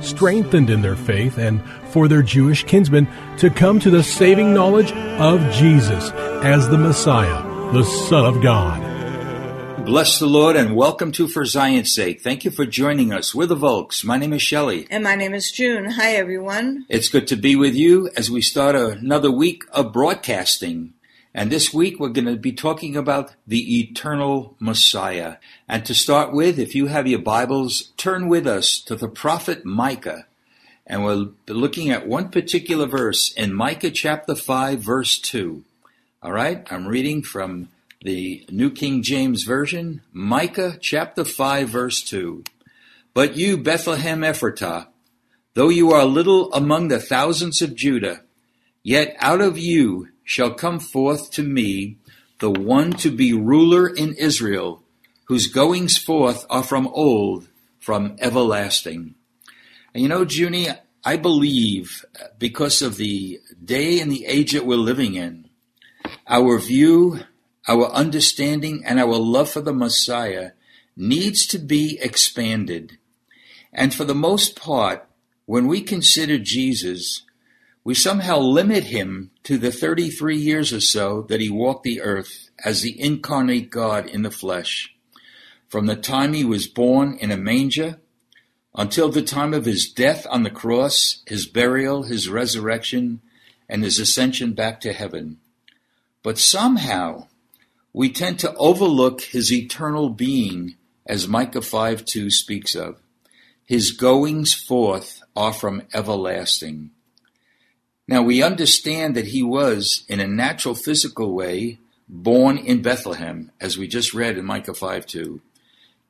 strengthened in their faith and for their Jewish kinsmen to come to the saving knowledge of Jesus as the Messiah, the Son of God. Bless the Lord and welcome to For Zion's Sake. Thank you for joining us. We're the Volks. My name is Shelley. And my name is June. Hi, everyone. It's good to be with you as we start another week of broadcasting. And this week we're going to be talking about the eternal Messiah. And to start with, if you have your Bibles, turn with us to the prophet Micah. And we'll be looking at one particular verse in Micah chapter 5, verse 2. All right, I'm reading from the New King James Version, Micah chapter 5, verse 2. But you, Bethlehem Ephratah, though you are little among the thousands of Judah, yet out of you shall come forth to me the one to be ruler in Israel, whose goings forth are from old, from everlasting. And you know, Junie, I believe uh, because of the day and the age that we're living in, our view, our understanding, and our love for the Messiah needs to be expanded. And for the most part, when we consider Jesus, we somehow limit him to the 33 years or so that he walked the earth as the incarnate God in the flesh. From the time he was born in a manger until the time of his death on the cross, his burial, his resurrection, and his ascension back to heaven. But somehow we tend to overlook his eternal being as Micah 5 2 speaks of. His goings forth are from everlasting. Now we understand that he was, in a natural physical way, born in Bethlehem, as we just read in Micah 5 2.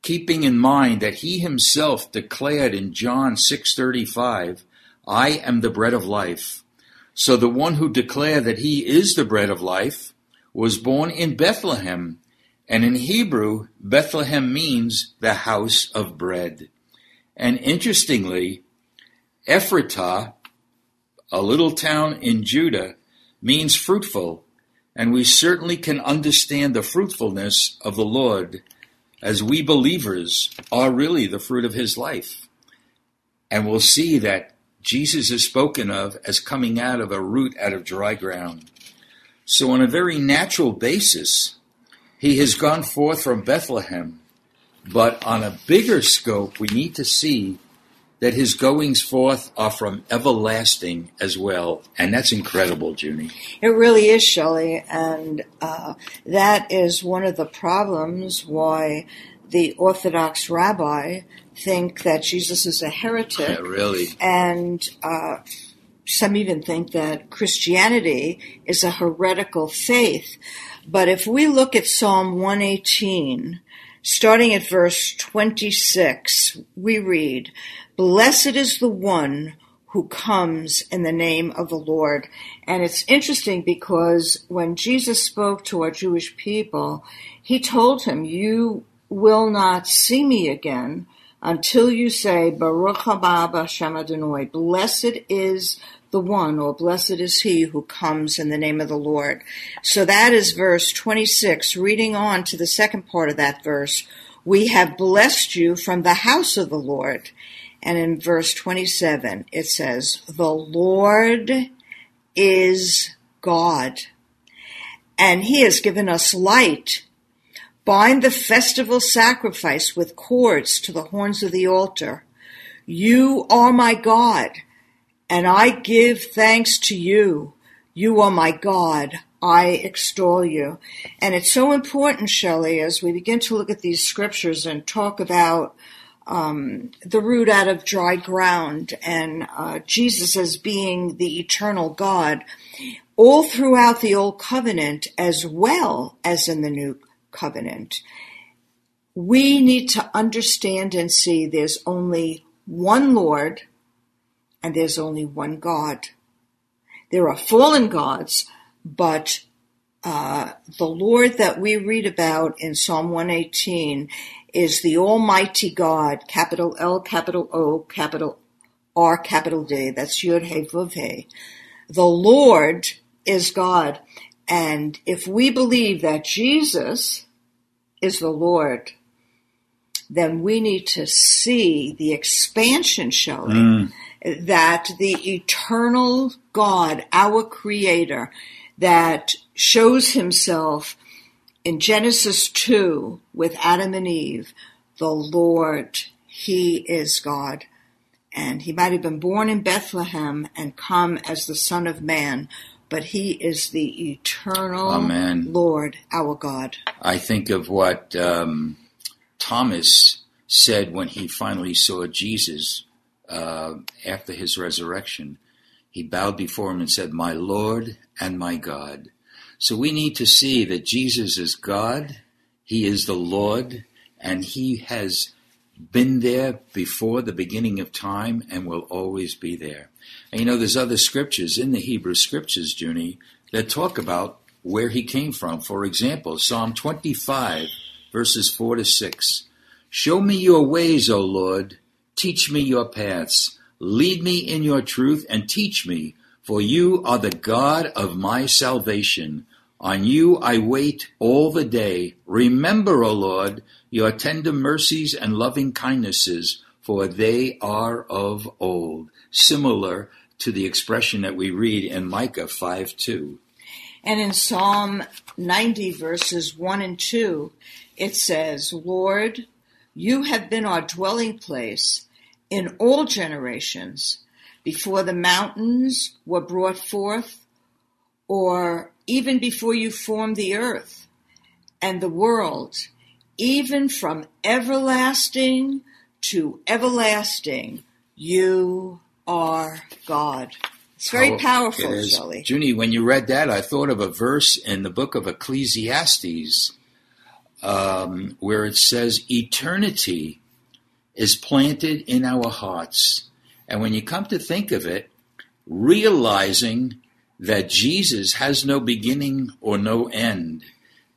Keeping in mind that he himself declared in John 6:35, "I am the bread of life." So the one who declared that he is the bread of life was born in Bethlehem, and in Hebrew, Bethlehem means the house of bread. And interestingly, Ephratah a little town in Judah, means fruitful, and we certainly can understand the fruitfulness of the Lord as we believers are really the fruit of his life. And we'll see that Jesus is spoken of as coming out of a root out of dry ground. So, on a very natural basis, he has gone forth from Bethlehem. But on a bigger scope, we need to see that his goings forth are from everlasting as well. And that's incredible, Junie. It really is, Shelley. And uh, that is one of the problems why the Orthodox rabbi think that Jesus is a heretic. Yeah, really. And uh, some even think that Christianity is a heretical faith. But if we look at Psalm 118, starting at verse 26, we read, Blessed is the one who comes in the name of the Lord. And it's interesting because when Jesus spoke to our Jewish people, he told him, You will not see me again until you say, Baruch haba b'Hashem Adonai. Blessed is the one, or blessed is he who comes in the name of the Lord. So that is verse 26. Reading on to the second part of that verse, we have blessed you from the house of the Lord. And in verse 27, it says, The Lord is God, and he has given us light. Bind the festival sacrifice with cords to the horns of the altar. You are my God, and I give thanks to you. You are my God. I extol you. And it's so important, Shelley, as we begin to look at these scriptures and talk about um, the root out of dry ground and uh, Jesus as being the eternal God, all throughout the Old Covenant as well as in the New Covenant. We need to understand and see there's only one Lord and there's only one God. There are fallen gods, but uh, the Lord that we read about in Psalm 118 is the Almighty God, capital L, capital O, capital R, capital D. That's Yud He Vav He. The Lord is God. And if we believe that Jesus is the Lord, then we need to see the expansion showing mm. that the eternal God, our creator, that shows himself in Genesis 2 with Adam and Eve, the Lord, He is God. And He might have been born in Bethlehem and come as the Son of Man, but He is the eternal Amen. Lord, our God. I think of what um, Thomas said when he finally saw Jesus uh, after his resurrection. He bowed before him and said, My Lord and my God. So we need to see that Jesus is God, He is the Lord, and He has been there before the beginning of time and will always be there. And you know, there's other scriptures in the Hebrew scriptures, Junie, that talk about where he came from. For example, Psalm 25, verses 4 to 6. Show me your ways, O Lord. Teach me your paths. Lead me in your truth and teach me, for you are the God of my salvation. On you I wait all the day. Remember, O Lord, your tender mercies and loving kindnesses, for they are of old. Similar to the expression that we read in Micah 5 2. And in Psalm 90, verses 1 and 2, it says, Lord, you have been our dwelling place in all generations. Before the mountains were brought forth, or even before you formed the earth and the world, even from everlasting to everlasting, you are God. It's very powerful, it Shelley. Junie, when you read that, I thought of a verse in the book of Ecclesiastes um, where it says, Eternity is planted in our hearts. And when you come to think of it, realizing that Jesus has no beginning or no end,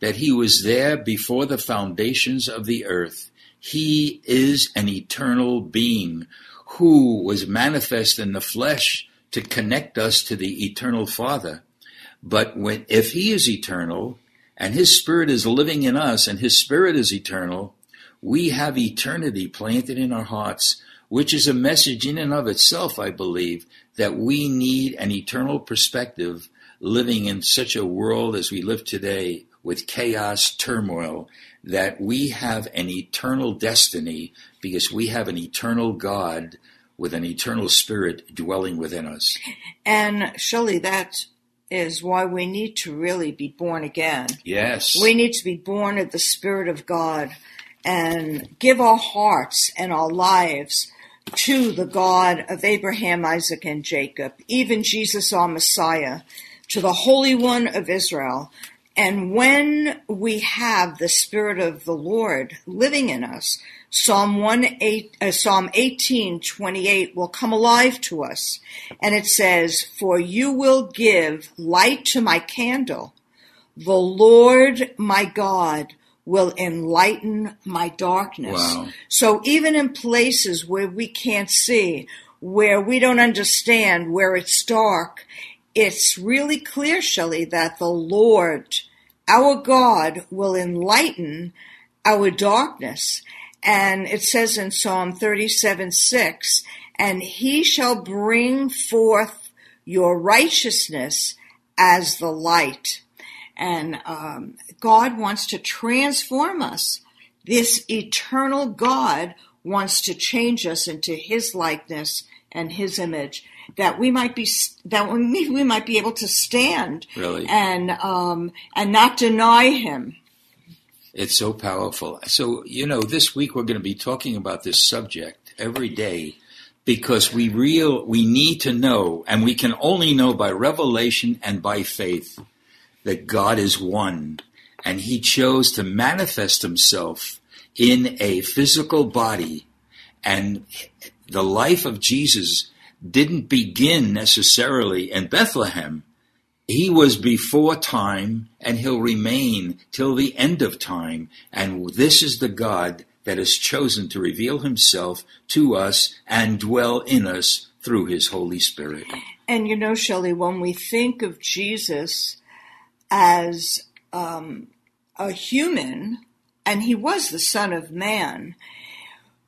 that he was there before the foundations of the earth. He is an eternal being who was manifest in the flesh to connect us to the eternal Father. But when, if he is eternal and his spirit is living in us and his spirit is eternal, we have eternity planted in our hearts, which is a message in and of itself, I believe, that we need an eternal perspective living in such a world as we live today with chaos, turmoil, that we have an eternal destiny because we have an eternal God with an eternal spirit dwelling within us. And surely that is why we need to really be born again. Yes. We need to be born of the Spirit of God and give our hearts and our lives to the God of Abraham, Isaac, and Jacob, even Jesus our Messiah, to the Holy One of Israel. And when we have the Spirit of the Lord living in us, Psalm 1, 8, uh, Psalm 18, 28 will come alive to us. And it says, For you will give light to my candle. The Lord my God will enlighten my darkness. Wow. So even in places where we can't see, where we don't understand, where it's dark, it's really clear, Shelley, that the Lord, our God, will enlighten our darkness. And it says in Psalm 37 6, and he shall bring forth your righteousness as the light and um, God wants to transform us. This eternal God wants to change us into His likeness and His image. that we might be that we, we might be able to stand Really? and um, and not deny him. It's so powerful. So, you know, this week we're going to be talking about this subject every day because we real we need to know and we can only know by revelation and by faith that God is one and he chose to manifest himself in a physical body and the life of Jesus didn't begin necessarily in Bethlehem he was before time and he'll remain till the end of time. And this is the God that has chosen to reveal himself to us and dwell in us through his Holy Spirit. And you know, Shelley, when we think of Jesus as um, a human, and he was the Son of Man,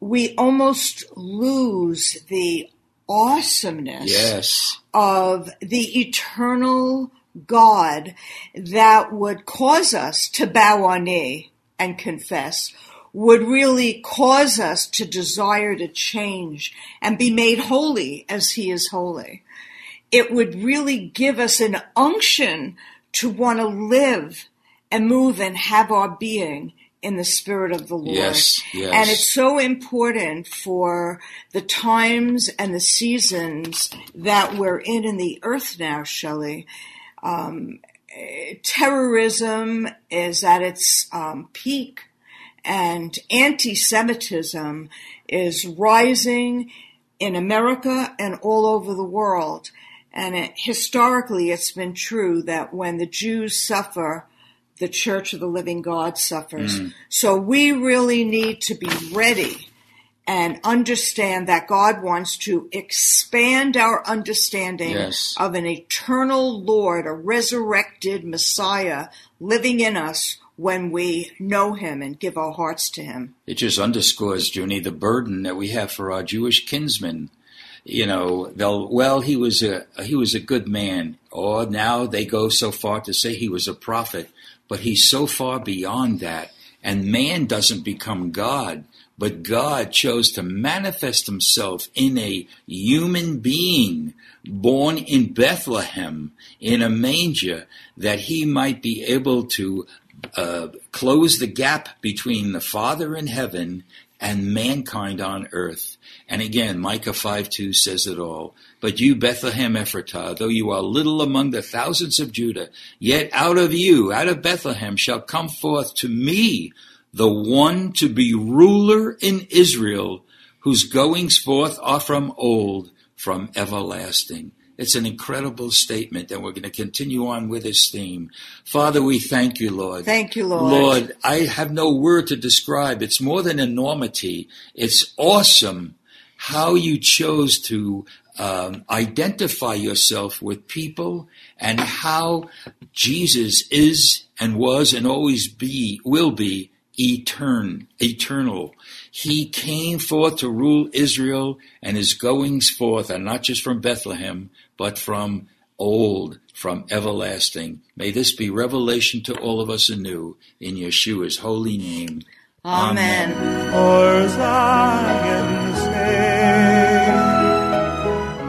we almost lose the awesomeness Yes. of the eternal God that would cause us to bow our knee and confess, would really cause us to desire to change and be made holy as He is holy. It would really give us an unction to want to live and move and have our being in the spirit of the Lord. Yes, yes. And it's so important for the times and the seasons that we're in in the earth now, Shelley. Um, terrorism is at its um, peak, and anti-Semitism is rising in America and all over the world. And it, historically, it's been true that when the Jews suffer, the Church of the Living God suffers. Mm. So we really need to be ready and understand that God wants to expand our understanding Yes. of an eternal Lord, a resurrected Messiah living in us when we know Him and give our hearts to Him. It just underscores, Junie, the burden that we have for our Jewish kinsmen. You know, they'll well, he was a he was a good man, or now they go so far to say he was a prophet, but he's so far beyond that. And man doesn't become God, but God chose to manifest himself in a human being born in Bethlehem in a manger that he might be able to uh, close the gap between the Father in heaven and mankind on earth. And again, Micah 5 2 says it all. But you, Bethlehem Ephratah, though you are little among the thousands of Judah, yet out of you, out of Bethlehem, shall come forth to me the one to be ruler in Israel, whose goings forth are from old, from everlasting. It's an incredible statement, and we're going to continue on with this theme. Father, we thank you, Lord. Thank you, Lord. Lord, I have no word to describe. It's more than enormity. It's awesome how you chose to um, identify yourself with people and how Jesus is and was and always be, will be etern, eternal. He came forth to rule Israel and his goings forth are not just from Bethlehem, but from old, from everlasting. May this be revelation to all of us anew in Yeshua's holy name. Amen. For Zion's sake.